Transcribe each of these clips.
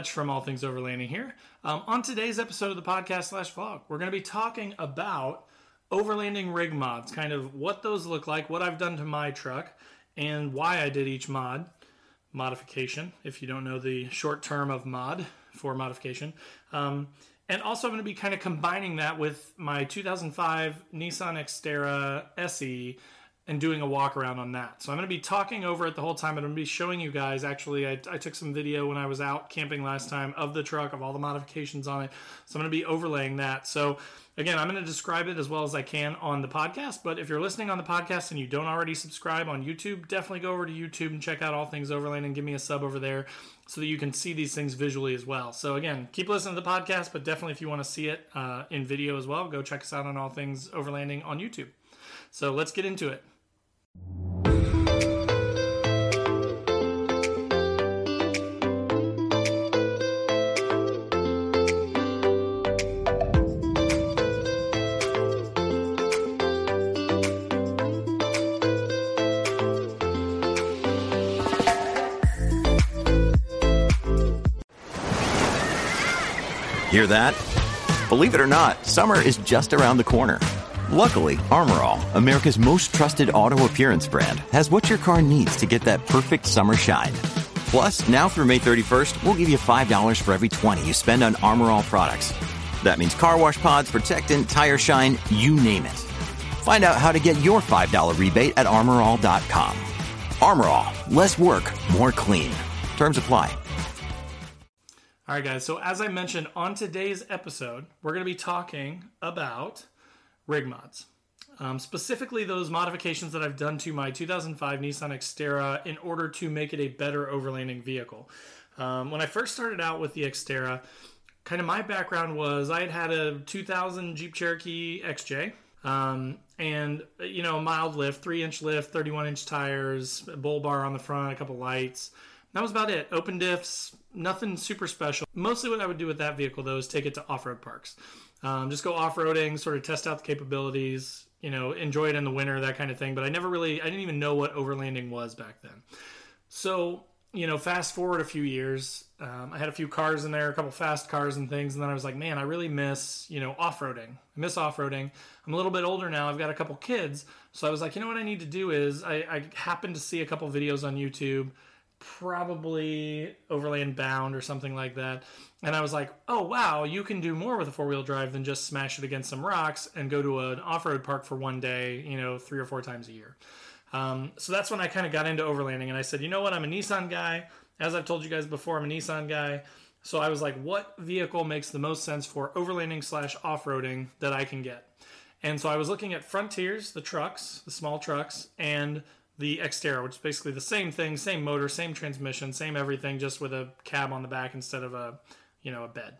from All Things Overlanding here. Um, on today's episode of the podcast slash vlog, we're going to be talking about overlanding rig mods, kind of what those look like, what I've done to my truck, and why I did each mod modification. If you don't know the short term of mod for modification, um, and also I'm going to be kind of combining that with my 2005 Nissan Xterra SE and doing a walk around on that. So I'm going to be talking over it the whole time, and I'm going to be showing you guys. Actually, I, I, took some video when I was out camping last time of the truck, of all the modifications on it. So I'm going to be overlaying that. So again, I'm going to describe it as well as I can on the podcast. But if you're listening on the podcast and you don't already subscribe on YouTube, definitely go over to YouTube and check out All Things Overland and give me a sub over there so that you can see these things visually as well. So again, keep listening to the podcast, but definitely if you want to see it uh, in video as well, go check us out on All Things Overlanding on YouTube. So let's get into it. Hear that? Believe it or not, summer is just around the corner. Luckily, Armor All, America's most trusted auto appearance brand, has what your car needs to get that perfect summer shine. Plus, now through May 31st, we'll give you $5 for every 20 you spend on Armor All products. That means car wash pods, protectant, tire shine, you name it. Find out how to get your $5 rebate at armorall.com. Armor All, less work, more clean. Terms apply. All right, guys. So, as I mentioned on today's episode, we're going to be talking about rig mods. Um, specifically, those modifications that I've done to my 2005 Nissan Xterra in order to make it a better overlanding vehicle. Um, when I first started out with the Xterra, kind of my background was I had had a 2000 Jeep Cherokee XJ. Um, and you know, mild lift, three inch lift, 31 inch tires, bull bar on the front, a couple lights. That was about it. Open diffs, nothing super special. Mostly what I would do with that vehicle though is take it to off road parks. Um, just go off roading, sort of test out the capabilities, you know, enjoy it in the winter, that kind of thing. But I never really, I didn't even know what overlanding was back then. So, you know, fast forward a few years, um, I had a few cars in there, a couple fast cars and things. And then I was like, man, I really miss, you know, off roading. I miss off roading. I'm a little bit older now. I've got a couple kids. So I was like, you know what I need to do is I, I happened to see a couple videos on YouTube probably Overland Bound or something like that. And I was like, oh, wow, you can do more with a four wheel drive than just smash it against some rocks and go to an off road park for one day, you know, three or four times a year. Um, so that's when I kind of got into overlanding. And I said, you know what? I'm a Nissan guy. As I've told you guys before, I'm a Nissan guy. So I was like, what vehicle makes the most sense for overlanding slash off roading that I can get? And so I was looking at Frontiers, the trucks, the small trucks, and the Xterra, which is basically the same thing, same motor, same transmission, same everything, just with a cab on the back instead of a, you know, a bed.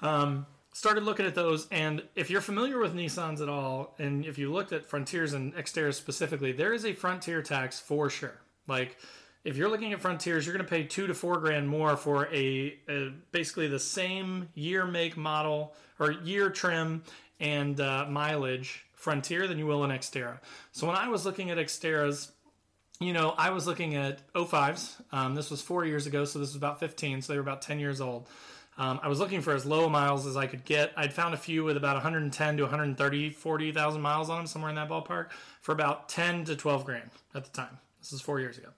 Um, started looking at those, and if you're familiar with Nissans at all, and if you looked at Frontiers and Xterra specifically, there is a Frontier tax for sure. Like, if you're looking at Frontiers, you're going to pay two to four grand more for a, a basically the same year, make, model, or year trim and uh, mileage Frontier than you will an Xterra. So when I was looking at Xterras, you know, I was looking at 05s. Um, this was four years ago, so this was about 15, so they were about 10 years old. Um, I was looking for as low miles as I could get. I'd found a few with about 110 to 130, 40,000 miles on them, somewhere in that ballpark, for about 10 to 12 grand at the time. This is four years ago.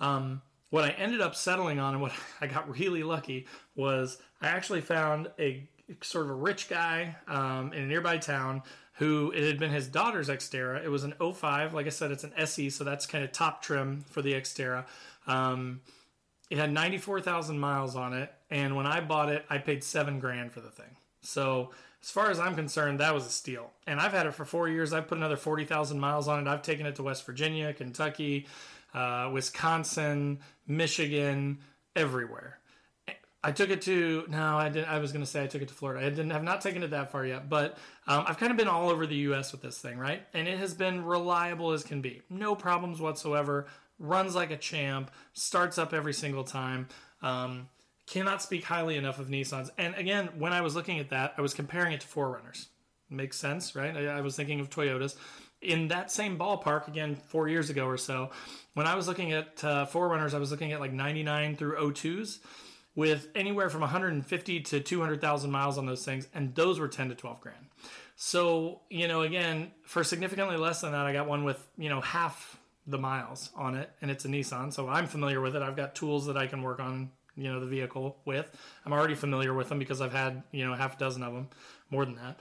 Um, what I ended up settling on and what I got really lucky was I actually found a sort of a rich guy um, in a nearby town who it had been his daughter's Xterra. It was an 05. Like I said, it's an SE, so that's kind of top trim for the Xterra. Um, it had 94,000 miles on it, and when I bought it, I paid seven grand for the thing. So as far as I'm concerned, that was a steal. And I've had it for four years. I've put another 40,000 miles on it. I've taken it to West Virginia, Kentucky, uh, Wisconsin, Michigan, everywhere. I took it to no, I didn't. I was going to say I took it to Florida. I didn't have not taken it that far yet, but um, I've kind of been all over the U.S. with this thing, right? And it has been reliable as can be, no problems whatsoever. Runs like a champ, starts up every single time. Um, cannot speak highly enough of Nissans. And again, when I was looking at that, I was comparing it to 4Runners. Makes sense, right? I, I was thinking of Toyotas in that same ballpark again four years ago or so. When I was looking at uh, 4Runners, I was looking at like 99 through 02s with anywhere from 150 to 200,000 miles on those things, and those were 10 to 12 grand. So, you know, again, for significantly less than that, I got one with, you know, half the miles on it, and it's a Nissan. So I'm familiar with it. I've got tools that I can work on, you know, the vehicle with. I'm already familiar with them because I've had, you know, half a dozen of them, more than that.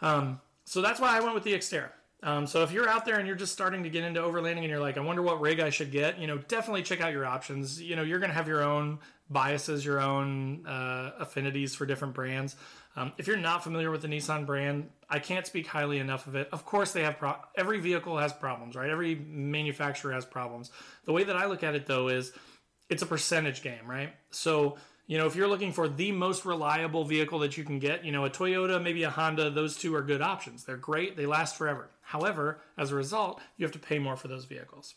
Um, so that's why I went with the Xterra. Um, so if you're out there and you're just starting to get into overlanding and you're like, I wonder what rig I should get, you know, definitely check out your options. You know, you're going to have your own biases, your own uh, affinities for different brands. Um, if you're not familiar with the Nissan brand, I can't speak highly enough of it. Of course, they have pro- every vehicle has problems, right? Every manufacturer has problems. The way that I look at it though is it's a percentage game, right? So you know, if you're looking for the most reliable vehicle that you can get, you know, a Toyota, maybe a Honda, those two are good options. They're great, they last forever. However, as a result, you have to pay more for those vehicles.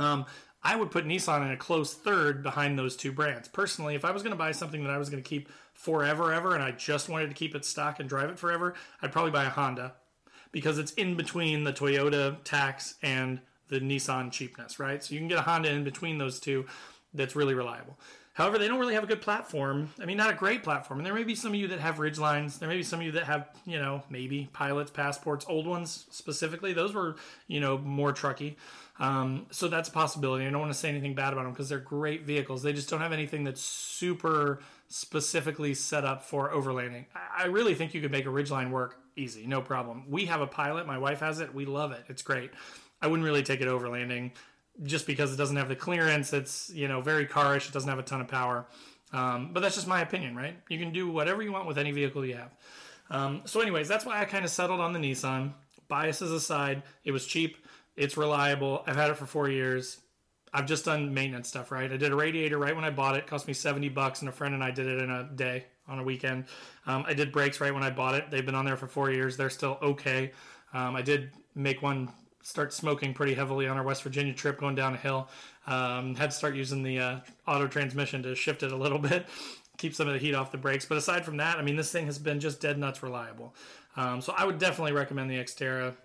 Um, I would put Nissan in a close third behind those two brands. Personally, if I was going to buy something that I was going to keep forever, ever, and I just wanted to keep it stock and drive it forever, I'd probably buy a Honda because it's in between the Toyota tax and the Nissan cheapness, right? So you can get a Honda in between those two that's really reliable. However, they don't really have a good platform. I mean, not a great platform. And there may be some of you that have Ridgelines. There may be some of you that have, you know, maybe pilots, passports, old ones specifically. Those were, you know, more trucky. Um, so that's a possibility. I don't want to say anything bad about them because they're great vehicles. They just don't have anything that's super specifically set up for overlanding. I, I really think you could make a Ridgeline work easy, no problem. We have a pilot. My wife has it. We love it. It's great. I wouldn't really take it overlanding just because it doesn't have the clearance. It's you know very carish. It doesn't have a ton of power. Um, but that's just my opinion, right? You can do whatever you want with any vehicle you have. Um, so, anyways, that's why I kind of settled on the Nissan. Biases aside, it was cheap. It's reliable. I've had it for four years. I've just done maintenance stuff, right? I did a radiator right when I bought it. it cost me 70 bucks, and a friend and I did it in a day on a weekend. Um, I did brakes right when I bought it. They've been on there for four years. They're still okay. Um, I did make one start smoking pretty heavily on our West Virginia trip going down a hill. Um, had to start using the uh, auto transmission to shift it a little bit, keep some of the heat off the brakes. But aside from that, I mean, this thing has been just dead nuts reliable. Um, so I would definitely recommend the Xterra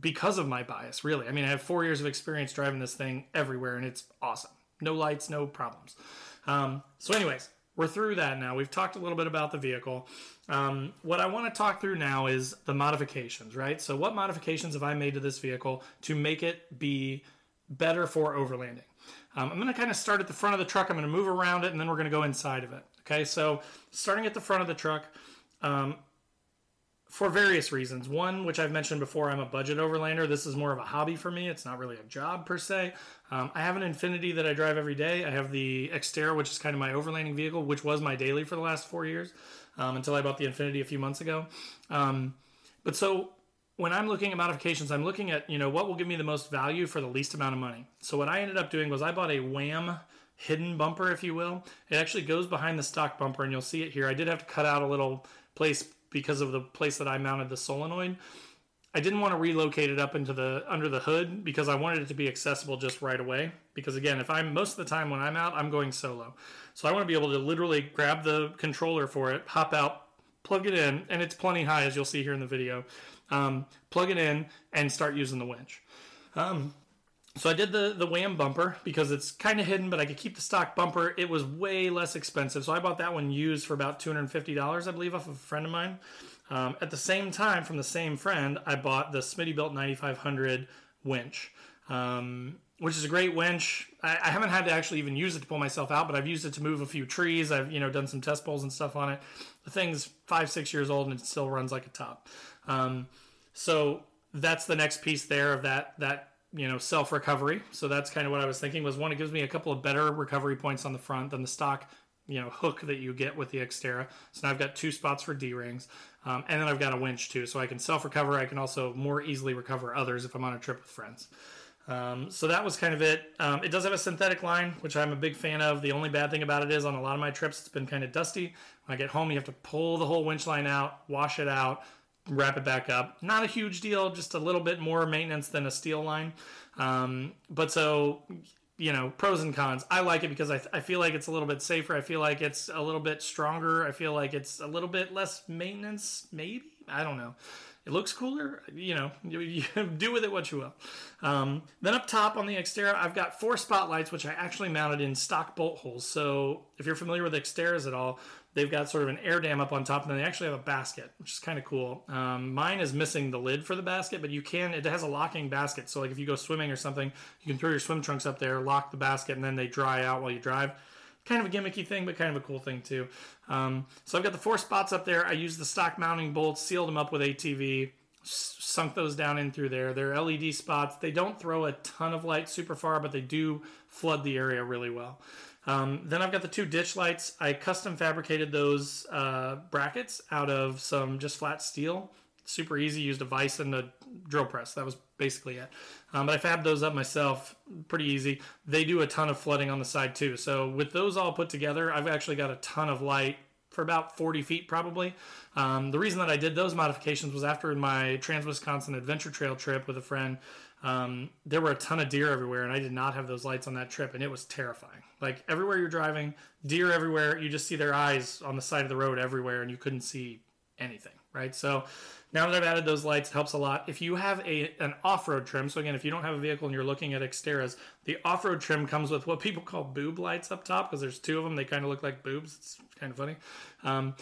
because of my bias, really. I mean, I have four years of experience driving this thing everywhere, and it's awesome. No lights, no problems. Um, so, anyways, we're through that now. We've talked a little bit about the vehicle. Um, what I want to talk through now is the modifications, right? So, what modifications have I made to this vehicle to make it be better for overlanding? Um, I'm going to kind of start at the front of the truck. I'm going to move around it, and then we're going to go inside of it. Okay, so starting at the front of the truck, um, for various reasons. One, which I've mentioned before, I'm a budget overlander. This is more of a hobby for me. It's not really a job per se. Um, I have an Infiniti that I drive every day. I have the Xterra, which is kind of my overlanding vehicle, which was my daily for the last four years um, until I bought the Infiniti a few months ago. Um, but so when I'm looking at modifications, I'm looking at you know what will give me the most value for the least amount of money. So what I ended up doing was I bought a Wham hidden bumper, if you will. It actually goes behind the stock bumper, and you'll see it here. I did have to cut out a little place because of the place that I mounted the solenoid. I didn't want to relocate it up into the under the hood because I wanted it to be accessible just right away. Because again, if I'm most of the time when I'm out, I'm going solo, so I want to be able to literally grab the controller for it, hop out, plug it in, and it's plenty high as you'll see here in the video. Um, plug it in and start using the winch. Um, so I did the the Wham bumper because it's kind of hidden, but I could keep the stock bumper. It was way less expensive, so I bought that one used for about two hundred fifty dollars, I believe, off of a friend of mine. Um, at the same time, from the same friend, I bought the Smittybilt ninety five hundred winch, um, which is a great winch. I, I, haven't had to actually even use it to pull myself out, but I've used it to move a few trees. I've you know done some test pulls and stuff on it. The thing's five six years old and it still runs like a top. Um, so that's the next piece there of that that you know self recovery so that's kind of what i was thinking was one it gives me a couple of better recovery points on the front than the stock you know hook that you get with the xterra so now i've got two spots for d-rings um, and then i've got a winch too so i can self recover i can also more easily recover others if i'm on a trip with friends um, so that was kind of it. Um, it does have a synthetic line, which I'm a big fan of. The only bad thing about it is on a lot of my trips, it's been kind of dusty. When I get home, you have to pull the whole winch line out, wash it out, wrap it back up. Not a huge deal, just a little bit more maintenance than a steel line. Um, but so, you know, pros and cons. I like it because I, I feel like it's a little bit safer. I feel like it's a little bit stronger. I feel like it's a little bit less maintenance, maybe. I don't know. it looks cooler. You know, you, you do with it what you will. Um, then up top on the Xterra, I've got four spotlights, which I actually mounted in stock bolt holes. So if you're familiar with Xterras at all, they've got sort of an air dam up on top, and then they actually have a basket, which is kind of cool. Um, mine is missing the lid for the basket, but you can. It has a locking basket, so like if you go swimming or something, you can throw your swim trunks up there, lock the basket, and then they dry out while you drive kind of a gimmicky thing, but kind of a cool thing too. Um, so I've got the four spots up there. I used the stock mounting bolts, sealed them up with RTV, sunk those down in through there. They're LED spots. They don't throw a ton of light super far, but they do flood the area really well. Um, then I've got the two ditch lights. I custom fabricated those uh, brackets out of some just flat steel. Super easy. Used a vise and a drill press. That was basically it. Um, but I fabbed those up myself. Pretty easy. They do a ton of flooding on the side too. So with those all put together, I've actually got a ton of light for about 40 feet probably. Um, the reason that I did those modifications was after my Trans Wisconsin Adventure Trail trip with a friend. Um, there were a ton of deer everywhere, and I did not have those lights on that trip, and it was terrifying. Like everywhere you're driving, deer everywhere. You just see their eyes on the side of the road everywhere, and you couldn't see anything, right? So now that I've added those lights, it helps a lot. If you have a an off-road trim, so again, if you don't have a vehicle and you're looking at Xterras, the off-road trim comes with what people call boob lights up top because there's two of them. They kind of look like boobs. It's kind of funny. Um,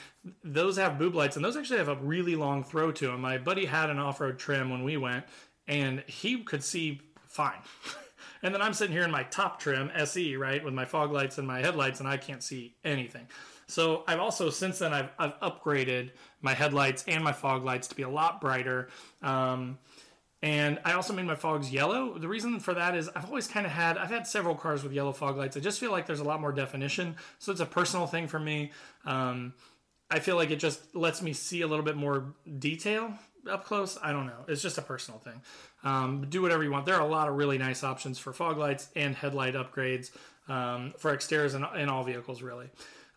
those have boob lights, and those actually have a really long throw to them. My buddy had an off-road trim when we went, and he could see fine. and then I'm sitting here in my top trim SE, right, with my fog lights and my headlights, and I can't see anything. So I've also since then I've, I've upgraded my headlights and my fog lights to be a lot brighter. Um, and I also made my fogs yellow. The reason for that is I've always kind of had I've had several cars with yellow fog lights. I just feel like there's a lot more definition, so it's a personal thing for me. Um, I feel like it just lets me see a little bit more detail up close. I don't know. It's just a personal thing. Um, do whatever you want. There are a lot of really nice options for fog lights and headlight upgrades um, for Xterras and in all vehicles, really.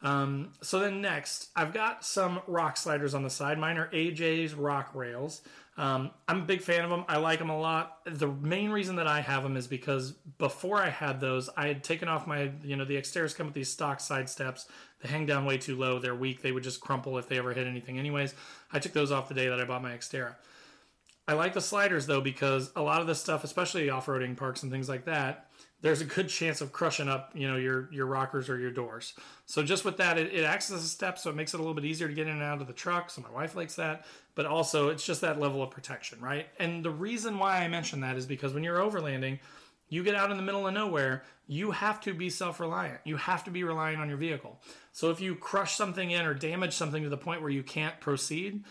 Um, so then next, I've got some rock sliders on the side. Mine are AJ's rock rails. Um, I'm a big fan of them. I like them a lot. The main reason that I have them is because before I had those, I had taken off my, you know, the Xterras come with these stock side steps. They hang down way too low. They're weak. They would just crumple if they ever hit anything. Anyways, I took those off the day that I bought my Xterra. I like the sliders though because a lot of this stuff, especially off-roading parks and things like that, there's a good chance of crushing up, you know, your your rockers or your doors. So just with that, it, it acts as a step, so it makes it a little bit easier to get in and out of the truck. So my wife likes that, but also it's just that level of protection, right? And the reason why I mention that is because when you're overlanding, you get out in the middle of nowhere, you have to be self-reliant. You have to be relying on your vehicle. So if you crush something in or damage something to the point where you can't proceed,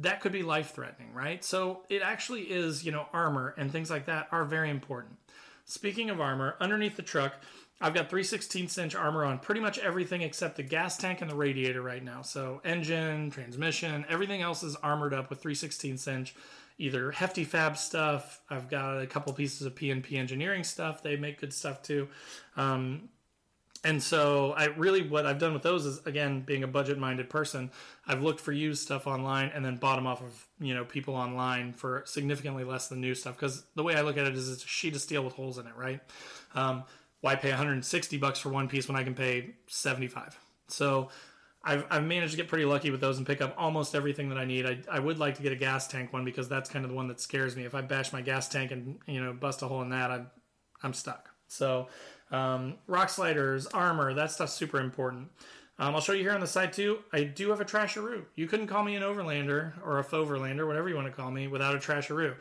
that could be life-threatening, right? So it actually is, you know, armor and things like that are very important. Speaking of armor, underneath the truck, I've got 3 16 inch armor on pretty much everything except the gas tank and the radiator right now. So, engine, transmission, everything else is armored up with 3 16 inch, either hefty fab stuff. I've got a couple pieces of PNP engineering stuff. They make good stuff too. Um, and so I really what I've done with those is again being a budget minded person, I've looked for used stuff online and then bought them off of you know people online for significantly less than new stuff because the way I look at it is it's a sheet of steel with holes in it, right? Um, why pay 160 bucks for one piece when I can pay 75? So I've, I've managed to get pretty lucky with those and pick up almost everything that I need. I, I would like to get a gas tank one because that's kind of the one that scares me. If I bash my gas tank and you know bust a hole in that, I'm I'm stuck. So um, rock sliders, armor, that stuff's super important. Um, I'll show you here on the side too. I do have a trasharoo. You couldn't call me an overlander or a overlander, whatever you want to call me, without a trasharoo.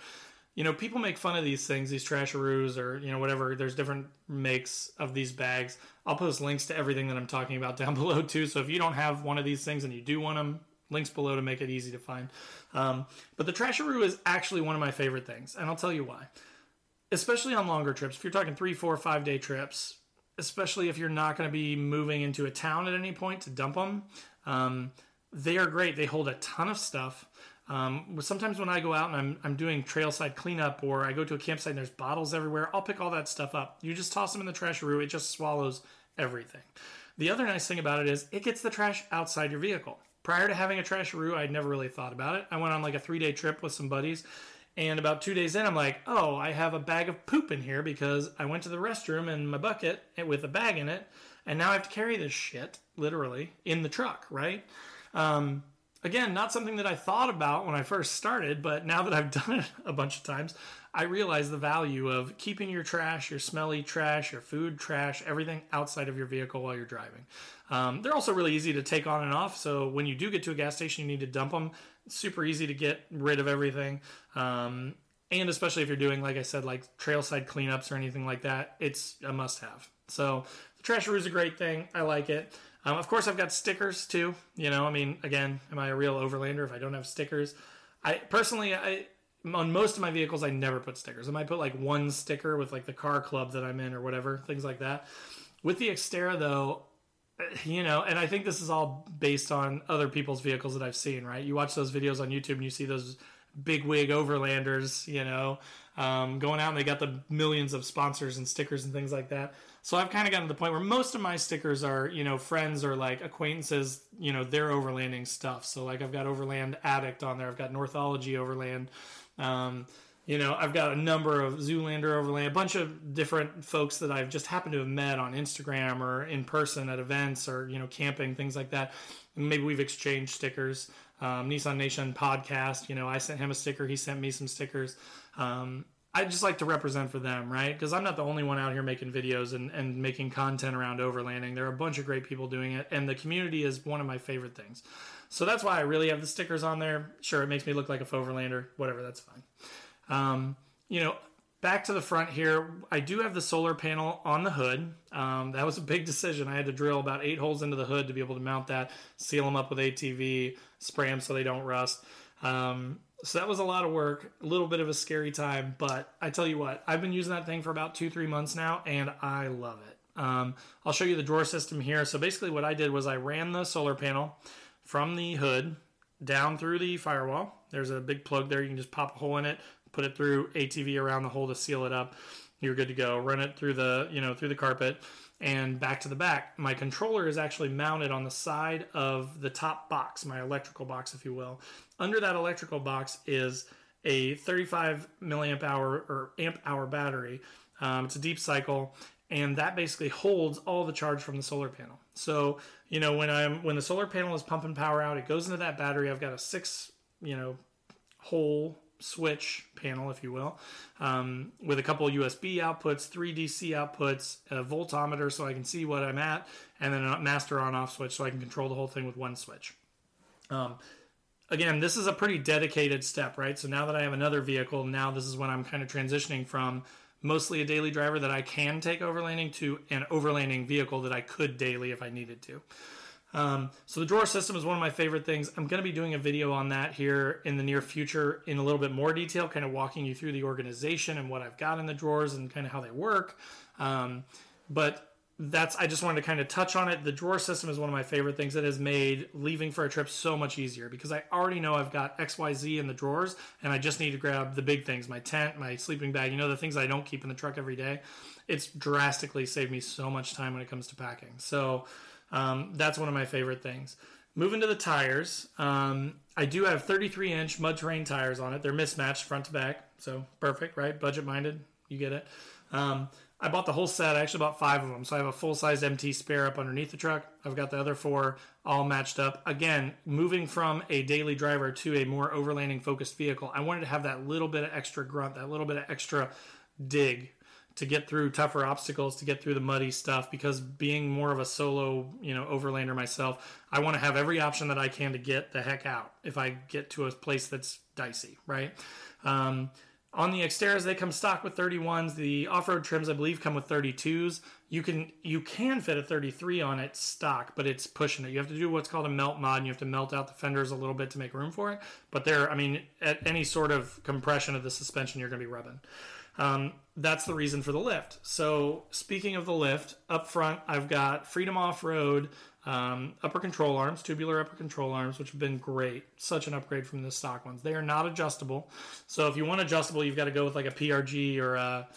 You know, people make fun of these things, these trasharoos or, you know, whatever. There's different makes of these bags. I'll post links to everything that I'm talking about down below too. So if you don't have one of these things and you do want them, links below to make it easy to find. Um, but the trasharoo is actually one of my favorite things, and I'll tell you why especially on longer trips. If you're talking three, four, five day trips, especially if you're not going to be moving into a town at any point to dump them, um, they are great. They hold a ton of stuff. Um, sometimes when I go out and I'm, I'm doing trailside cleanup or I go to a campsite and there's bottles everywhere, I'll pick all that stuff up. You just toss them in the trasharoo, it just swallows everything. The other nice thing about it is it gets the trash outside your vehicle. Prior to having a trasharoo, I'd never really thought about it. I went on like a three day trip with some buddies and about two days in, I'm like, oh, I have a bag of poop in here because I went to the restroom in my bucket with a bag in it, and now I have to carry this shit, literally, in the truck, right? Um, again, not something that I thought about when I first started, but now that I've done it a bunch of times, I realize the value of keeping your trash, your smelly trash, your food trash, everything outside of your vehicle while you're driving. Um, they're also really easy to take on and off. So when you do get to a gas station, you need to dump them. Super easy to get rid of everything. Um, and especially if you're doing, like I said, like trailside cleanups or anything like that, it's a must have. So the Trasharoo is a great thing. I like it. Um, of course, I've got stickers too. You know, I mean, again, am I a real overlander if I don't have stickers? I personally, I on most of my vehicles, I never put stickers. I might put like one sticker with like the car club that I'm in or whatever, things like that. With the Xterra, though, you know, and I think this is all based on other people's vehicles that I've seen, right? You watch those videos on YouTube and you see those big wig overlanders, you know, um, going out and they got the millions of sponsors and stickers and things like that. So I've kind of gotten to the point where most of my stickers are, you know, friends or like acquaintances, you know, their overlanding stuff. So like I've got Overland Addict on there, I've got Northology Overland. Um, you know, I've got a number of Zoolander Overland, a bunch of different folks that I've just happened to have met on Instagram or in person at events or, you know, camping, things like that. And maybe we've exchanged stickers. Um, Nissan Nation podcast, you know, I sent him a sticker, he sent me some stickers. Um, I just like to represent for them, right? Because I'm not the only one out here making videos and, and making content around overlanding. There are a bunch of great people doing it, and the community is one of my favorite things. So that's why I really have the stickers on there. Sure, it makes me look like a Overlander, whatever, that's fine. Um, you know, back to the front here, I do have the solar panel on the hood. Um, that was a big decision. I had to drill about eight holes into the hood to be able to mount that, seal them up with RTV, spray them so they don't rust. Um, so that was a lot of work, a little bit of a scary time, but I tell you what, I've been using that thing for about two, three months now, and I love it. Um, I'll show you the drawer system here. So basically, what I did was I ran the solar panel from the hood down through the firewall. There's a big plug there. You can just pop a hole in it, put it through RTV around the hole to seal it up. You're good to go. Run it through the you know through the carpet and back to the back. My controller is actually mounted on the side of the top box, my electrical box, if you will. Under that electrical box is a 35 milliamp hour or amp hour battery. Um, it's a deep cycle, and that basically holds all the charge from the solar panel. So you know when I'm when the solar panel is pumping power out, it goes into that battery. I've got a six you know hole switch panel, if you will, um, with a couple USB outputs, three DC outputs, a voltometer so I can see what I'm at, and then a master on off switch so I can control the whole thing with one switch. Um, again, this is a pretty dedicated step, right? So now that I have another vehicle, now this is when I'm kind of transitioning from mostly a daily driver that I can take overlanding to an overlanding vehicle that I could daily if I needed to. Um, so the drawer system is one of my favorite things. I'm going to be doing a video on that here in the near future in a little bit more detail, kind of walking you through the organization and what I've got in the drawers and kind of how they work. Um, but that's I just wanted to kind of touch on it. The drawer system is one of my favorite things that has made leaving for a trip so much easier because I already know I've got XYZ in the drawers and I just need to grab the big things, my tent, my sleeping bag, you know the things I don't keep in the truck every day. It's drastically saved me so much time when it comes to packing. So um, that's one of my favorite things. Moving to the tires, um, I do have 33 inch mud terrain tires on it. They're mismatched front to back, so perfect, right? Budget minded, you get it. Um, I bought the whole set. I actually bought five of them, so I have a full size MT spare up underneath the truck. I've got the other four all matched up. Again, moving from a daily driver to a more overlanding focused vehicle, I wanted to have that little bit of extra grunt, that little bit of extra dig to get through tougher obstacles, to get through the muddy stuff. Because being more of a solo, you know, overlander myself, I want to have every option that I can to get the heck out if I get to a place that's dicey, right? Um, on the Xterras, they come stock with 31s. The off-road trims, I believe, come with 32s. You can you can fit a 33 on it stock, but it's pushing it. You have to do what's called a melt mod, and you have to melt out the fenders a little bit to make room for it. But they're, I mean, at any sort of compression of the suspension, you're going to be rubbing. Um, that's the reason for the lift. So, speaking of the lift, up front, I've got Freedom Off Road um, upper control arms, tubular upper control arms, which have been great. Such an upgrade from the stock ones. They are not adjustable. So, if you want adjustable, you've got to go with like a PRG or a.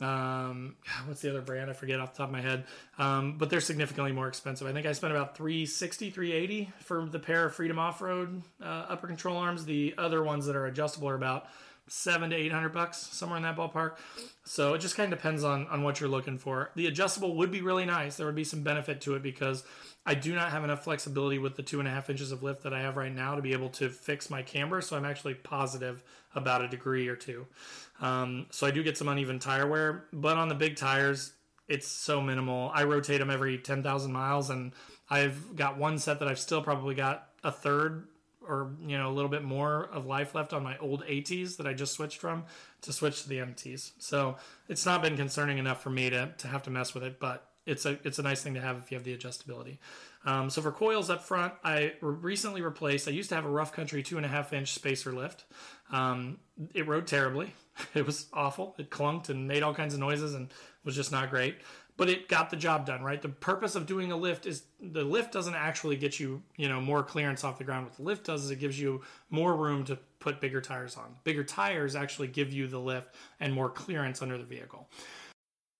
Um, what's the other brand? I forget off the top of my head. Um, but they're significantly more expensive. I think I spent about 360, 380 for the pair of Freedom Off Road uh, upper control arms. The other ones that are adjustable are about seven to eight hundred bucks, somewhere in that ballpark. So it just kind of depends on on what you're looking for. The adjustable would be really nice. There would be some benefit to it because I do not have enough flexibility with the two and a half inches of lift that I have right now to be able to fix my camber. So I'm actually positive about a degree or two. Um, so I do get some uneven tire wear, but on the big tires, it's so minimal. I rotate them every 10,000 miles, and I've got one set that I've still probably got a third or you know a little bit more of life left on my old ATs that I just switched from to switch to the MTs. So it's not been concerning enough for me to to have to mess with it, but it's a it's a nice thing to have if you have the adjustability. Um, so for coils up front, I recently replaced. I used to have a rough country two and a half inch spacer lift. Um, it rode terribly. It was awful. It clunked and made all kinds of noises and was just not great. But it got the job done, right? The purpose of doing a lift is the lift doesn't actually get you, you know, more clearance off the ground. What the lift does is it gives you more room to put bigger tires on. Bigger tires actually give you the lift and more clearance under the vehicle.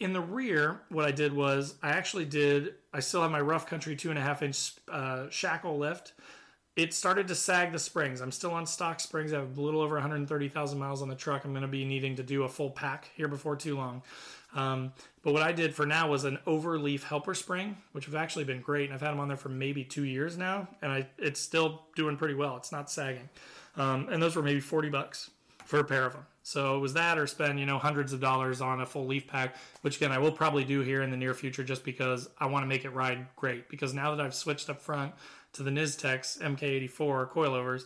in the rear, what I did was I actually did. I still have my rough country two and a half inch uh, shackle lift. It started to sag the springs. I'm still on stock springs. I have a little over 130,000 miles on the truck. I'm going to be needing to do a full pack here before too long. Um, but what I did for now was an overleaf helper spring, which have actually been great, and I've had them on there for maybe two years now, and I it's still doing pretty well. It's not sagging, um, and those were maybe 40 bucks for a pair of them. So it was that or spend, you know, hundreds of dollars on a full leaf pack, which again I will probably do here in the near future just because I want to make it ride great. Because now that I've switched up front to the Nistex MK84 coilovers,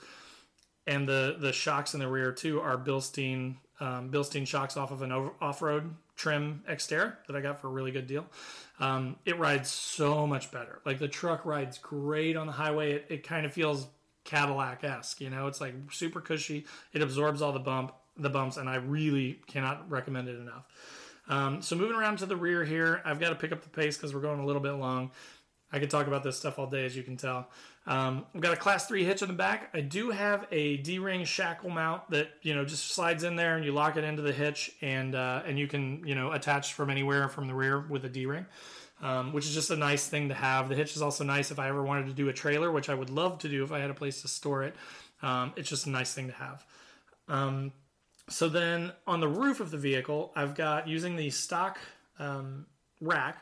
and the the shocks in the rear too are Bilstein um, Bilstein shocks off of an off road trim Xterra that I got for a really good deal. Um, it rides so much better. Like the truck rides great on the highway. It, it kind of feels Cadillac esque. You know, it's like super cushy. It absorbs all the bump the bumps, and I really cannot recommend it enough. Um, so moving around to the rear here, I've got to pick up the pace because we're going a little bit long. I could talk about this stuff all day, as you can tell. Um, I've got a class three hitch in the back. I do have a D-ring shackle mount that you know just slides in there and you lock it into the hitch, and uh, and you can you know attach from anywhere from the rear with a D-ring, um, which is just a nice thing to have. The hitch is also nice if I ever wanted to do a trailer, which I would love to do if I had a place to store it. Um, it's just a nice thing to have. So then on the roof of the vehicle, I've got using the stock um, rack.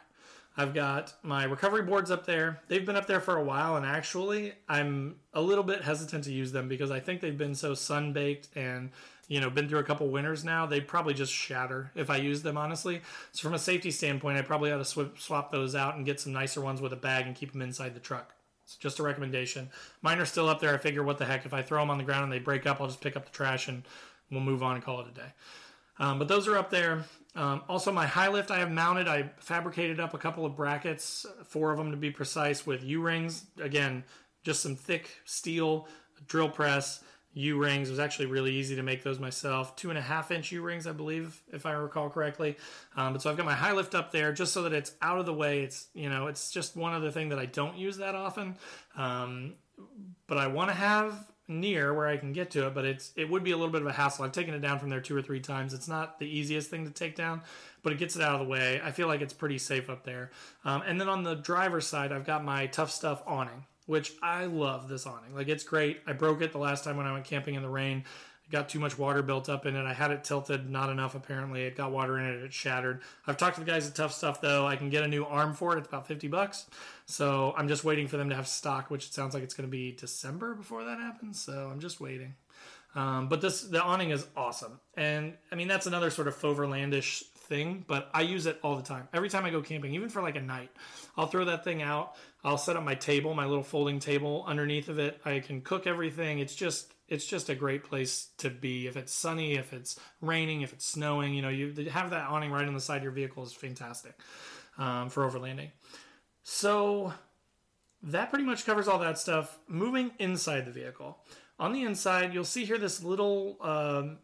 I've got my recovery boards up there. They've been up there for a while, and actually, I'm a little bit hesitant to use them because I think they've been so sun baked and you know been through a couple winters now. They'd probably just shatter if I use them honestly. So from a safety standpoint, I probably ought to sw- swap those out and get some nicer ones with a bag and keep them inside the truck. It's just a recommendation. Mine are still up there. I figure, what the heck? If I throw them on the ground and they break up, I'll just pick up the trash and we'll move on and call it a day. Um, but those are up there. Um, also, my high lift I have mounted. I fabricated up a couple of brackets, four of them to be precise, with U rings. Again, just some thick steel drill press U rings. It was actually really easy to make those myself. Two and a half inch U rings, I believe, if I recall correctly. Um, but so I've got my high lift up there just so that it's out of the way. It's you know it's just one other thing that I don't use that often, um, but I want to have near where I can get to it, but it's it would be a little bit of a hassle. I've taken it down from there two or three times. It's not the easiest thing to take down, but it gets it out of the way. I feel like it's pretty safe up there. Um, and then on the driver's side, I've got my tough stuff awning, which I love this awning. Like it's great. I broke it the last time when I went camping in the rain. Got too much water built up in it. I had it tilted, not enough apparently. It got water in it, it shattered. I've talked to the guys at Tough Stuff though. I can get a new arm for it. It's about 50 bucks. So I'm just waiting for them to have stock, which it sounds like it's going to be December before that happens. So I'm just waiting. Um, but this the awning is awesome, and I mean that's another sort of Foverlandish thing, but I use it all the time. Every time I go camping, even for like a night, I'll throw that thing out. I'll set up my table, my little folding table underneath of it. I can cook everything. It's just it's just a great place to be. If it's sunny, if it's raining, if it's snowing, you know, you have that awning right on the side of your vehicle is fantastic um, for overlanding. So that pretty much covers all that stuff. Moving inside the vehicle. On the inside, you'll see here this little um,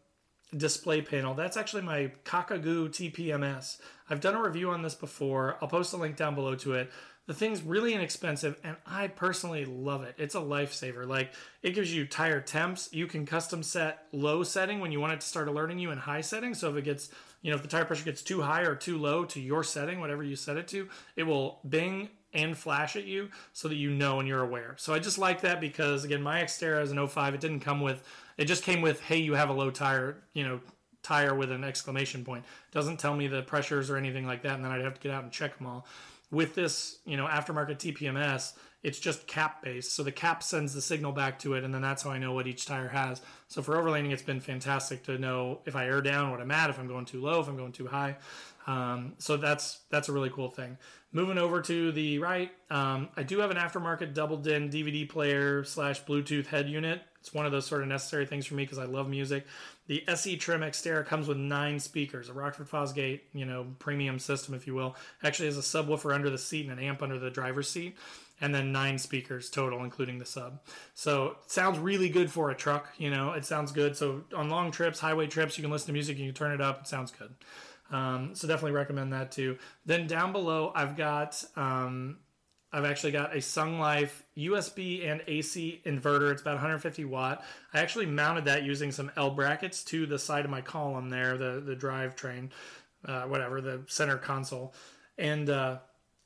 display panel. That's actually my Kakagoo TPMS. I've done a review on this before. I'll post a link down below to it. The thing's really inexpensive, and I personally love it. It's a lifesaver. Like it gives you tire temps. You can custom set low setting when you want it to start alerting you, and high setting. So if it gets, you know, if the tire pressure gets too high or too low to your setting, whatever you set it to, it will bing and flash at you so that you know and you're aware. So I just like that because again, my Xterra is an 05. It didn't come with. It just came with, hey, you have a low tire. You know, tire with an exclamation point. Doesn't tell me the pressures or anything like that, and then I'd have to get out and check them all with this, you know, aftermarket TPMS, it's just cap based. So the cap sends the signal back to it, and then that's how I know what each tire has. So for overlanding, it's been fantastic to know if I air down, what I'm at, if I'm going too low, if I'm going too high. Um, so that's that's a really cool thing. Moving over to the right, um, I do have an aftermarket double din DVD player slash Bluetooth head unit. It's one of those sort of necessary things for me because I love music. The SE Trim Xterra comes with nine speakers, a Rockford Fosgate, you know, premium system, if you will. Actually has a subwoofer under the seat and an amp under the driver's seat, and then nine speakers total, including the sub. So it sounds really good for a truck. You know, it sounds good. So on long trips, highway trips, you can listen to music, you can turn it up. It sounds good. Um, so definitely recommend that too. Then down below, I've got um, I've actually got a Sung Life USB and AC inverter. It's about 150 watt. I actually mounted that using some L brackets to the side of my column there, the the drive train, uh, whatever, the center console. And uh,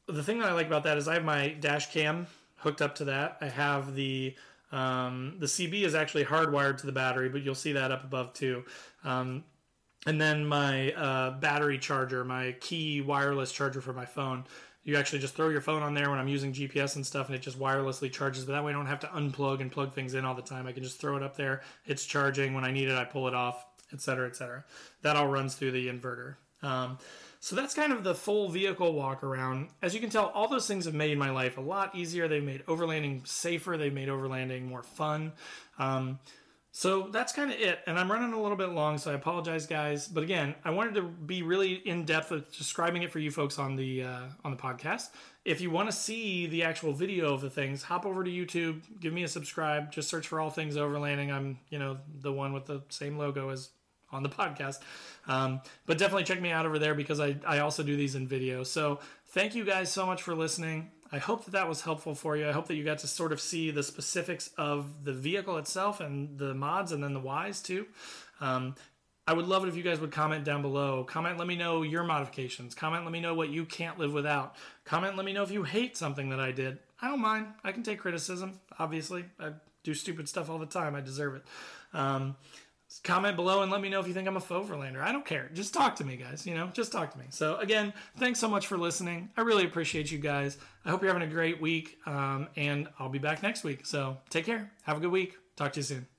the thing that I like about that is I have my dash cam hooked up to that. I have the um, the CB is actually hardwired to the battery, but you'll see that up above too. Um, and then my uh, battery charger, my key wireless charger for my phone you actually just throw your phone on there when I'm using GPS and stuff, and it just wirelessly charges. But that way, I don't have to unplug and plug things in all the time. I can just throw it up there. It's charging. When I need it, I pull it off, etc., etc. That all runs through the inverter. Um, so that's kind of the full vehicle walk around. As you can tell, all those things have made my life a lot easier. They've made overlanding safer. They've made overlanding more fun. Um, so that's kind of it. And I'm running a little bit long, so I apologize, guys. But again, I wanted to be really in depth describing it for you folks on the uh, on the podcast. If you want to see the actual video of the things, hop over to YouTube, give me a subscribe. Just search for all things overlanding. I'm you know the one with the same logo as on the podcast. Um, but definitely check me out over there because I, I also do these in video. So thank you guys so much for listening. I hope that that was helpful for you. I hope that you got to sort of see the specifics of the vehicle itself and the mods and then the whys too. Um, I would love it if you guys would comment down below. Comment, let me know your modifications. Comment, let me know what you can't live without. Comment, let me know if you hate something that I did. I don't mind. I can take criticism, obviously. I do stupid stuff all the time. I deserve it. Um, comment below and let me know if you think I'm a faux Verlander. I don't care. Just talk to me, guys. You know, just talk to me. So, again, thanks so much for listening. I really appreciate you guys. I hope you're having a great week, um, and I'll be back next week. So, take care. Have a good week. Talk to you soon.